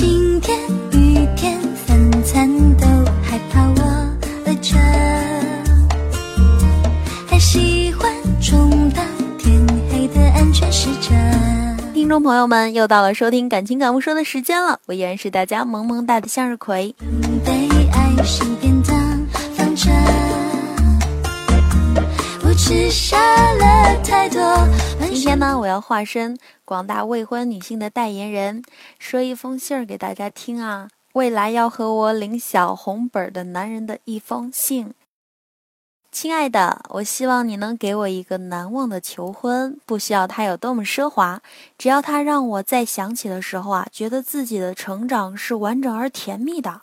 晴天雨天，三餐都害怕我饿着，还喜欢充当天黑的安全使者。听众朋友们，又到了收听《感情感悟说》的时间了，我依然是大家萌萌哒的向日葵。被爱心便吃下了太多。今天呢，我要化身广大未婚女性的代言人，说一封信儿给大家听啊。未来要和我领小红本的男人的一封信。亲爱的，我希望你能给我一个难忘的求婚，不需要它有多么奢华，只要它让我在想起的时候啊，觉得自己的成长是完整而甜蜜的。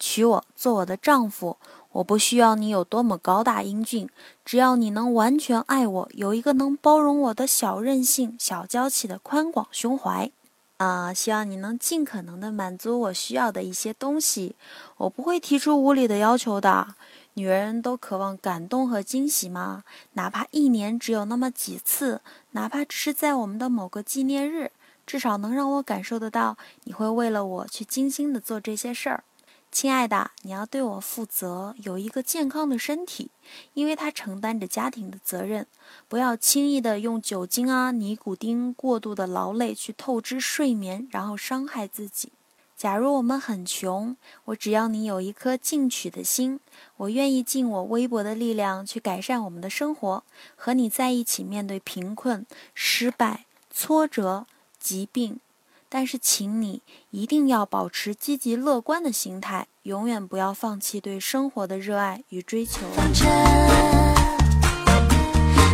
娶我做我的丈夫，我不需要你有多么高大英俊，只要你能完全爱我，有一个能包容我的小任性、小娇气的宽广胸怀。啊，希望你能尽可能的满足我需要的一些东西，我不会提出无理的要求的。女人都渴望感动和惊喜吗？哪怕一年只有那么几次，哪怕只是在我们的某个纪念日，至少能让我感受得到你会为了我去精心的做这些事儿。亲爱的，你要对我负责，有一个健康的身体，因为它承担着家庭的责任。不要轻易的用酒精啊、尼古丁、过度的劳累去透支睡眠，然后伤害自己。假如我们很穷，我只要你有一颗进取的心，我愿意尽我微薄的力量去改善我们的生活，和你在一起面对贫困、失败、挫折、疾病。但是，请你一定要保持积极乐观的心态，永远不要放弃对生活的热爱与追求。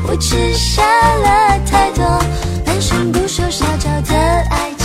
我吃下了太多半生不熟小脚的爱情。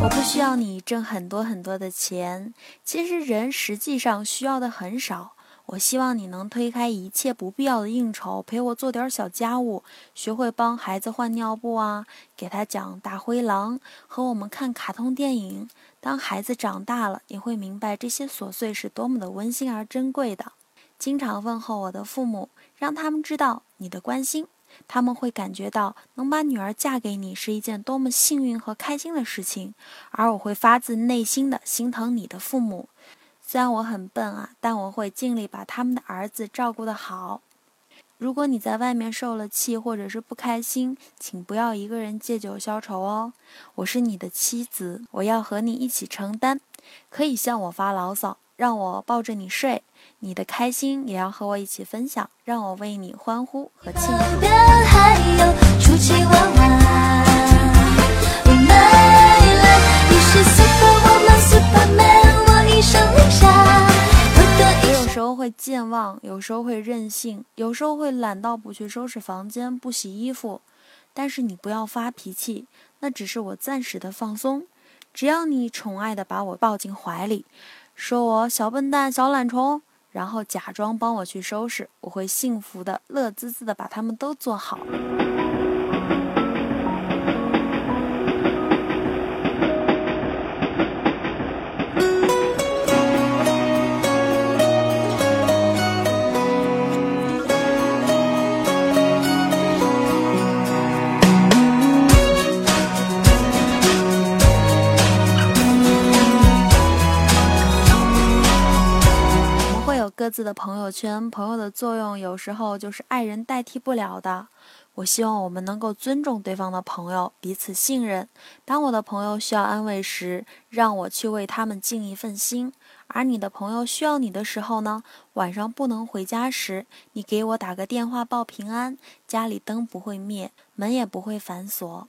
我不需要你挣很多很多的钱，其实人实际上需要的很少。我希望你能推开一切不必要的应酬，陪我做点小家务，学会帮孩子换尿布啊，给他讲大灰狼，和我们看卡通电影。当孩子长大了，你会明白这些琐碎是多么的温馨而珍贵的。经常问候我的父母，让他们知道你的关心。他们会感觉到能把女儿嫁给你是一件多么幸运和开心的事情，而我会发自内心的心疼你的父母。虽然我很笨啊，但我会尽力把他们的儿子照顾得好。如果你在外面受了气或者是不开心，请不要一个人借酒消愁哦。我是你的妻子，我要和你一起承担。可以向我发牢骚，让我抱着你睡。你的开心也要和我一起分享，让我为你欢呼和庆祝。健忘，有时候会任性，有时候会懒到不去收拾房间、不洗衣服。但是你不要发脾气，那只是我暂时的放松。只要你宠爱的把我抱进怀里，说我小笨蛋、小懒虫，然后假装帮我去收拾，我会幸福的、乐滋滋的把它们都做好。各自的朋友圈，朋友的作用有时候就是爱人代替不了的。我希望我们能够尊重对方的朋友，彼此信任。当我的朋友需要安慰时，让我去为他们尽一份心；而你的朋友需要你的时候呢，晚上不能回家时，你给我打个电话报平安，家里灯不会灭，门也不会反锁。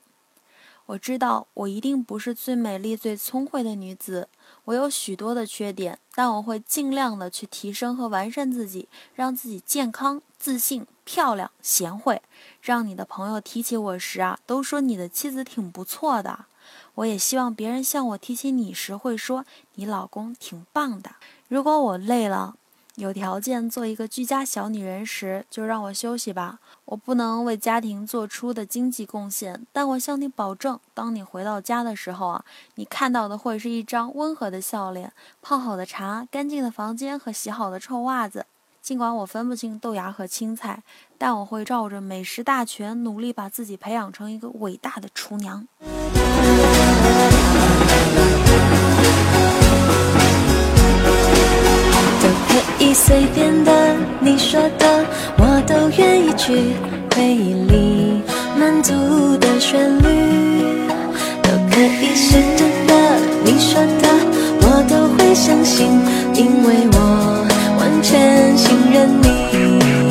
我知道我一定不是最美丽、最聪慧的女子，我有许多的缺点，但我会尽量的去提升和完善自己，让自己健康、自信、漂亮、贤惠，让你的朋友提起我时啊，都说你的妻子挺不错的。我也希望别人向我提起你时，会说你老公挺棒的。如果我累了，有条件做一个居家小女人时，就让我休息吧。我不能为家庭做出的经济贡献，但我向你保证，当你回到家的时候啊，你看到的会是一张温和的笑脸、泡好的茶、干净的房间和洗好的臭袜子。尽管我分不清豆芽和青菜，但我会照着美食大全，努力把自己培养成一个伟大的厨娘。随便的你说的我都愿意去回忆里满足的旋律。都可以是真的你说的我都会相信因为我完全信任你。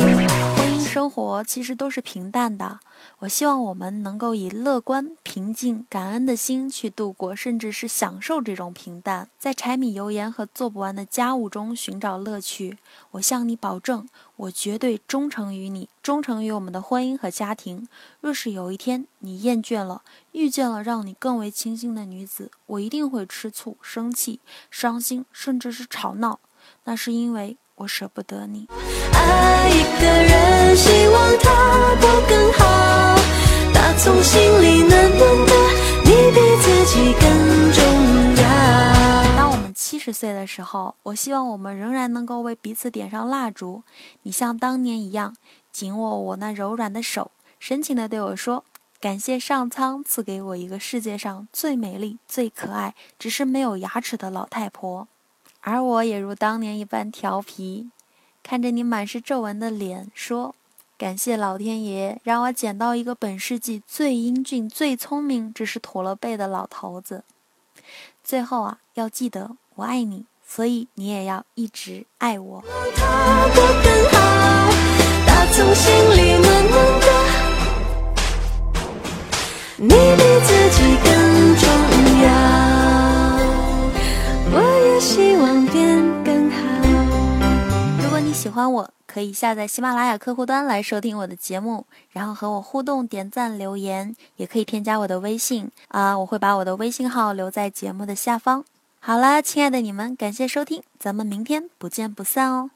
生活其实都是平淡的。我希望我们能够以乐观、平静、感恩的心去度过，甚至是享受这种平淡，在柴米油盐和做不完的家务中寻找乐趣。我向你保证，我绝对忠诚于你，忠诚于我们的婚姻和家庭。若是有一天你厌倦了，遇见了让你更为倾心的女子，我一定会吃醋、生气、伤心，甚至是吵闹。那是因为我舍不得你。爱一个人，希望他过更好。打从心里暖暖的，你比自己更重要。当我们七十岁的时候，我希望我们仍然能够为彼此点上蜡烛。你像当年一样，紧握我那柔软的手，深情的对我说：“感谢上苍赐给我一个世界上最美丽、最可爱，只是没有牙齿的老太婆。”而我也如当年一般调皮。看着你满是皱纹的脸，说：“感谢老天爷，让我捡到一个本世纪最英俊、最聪明，只是驼了背的老头子。”最后啊，要记得我爱你，所以你也要一直爱我。你比自己喜欢我，可以下载喜马拉雅客户端来收听我的节目，然后和我互动、点赞、留言，也可以添加我的微信啊，我会把我的微信号留在节目的下方。好啦，亲爱的你们，感谢收听，咱们明天不见不散哦。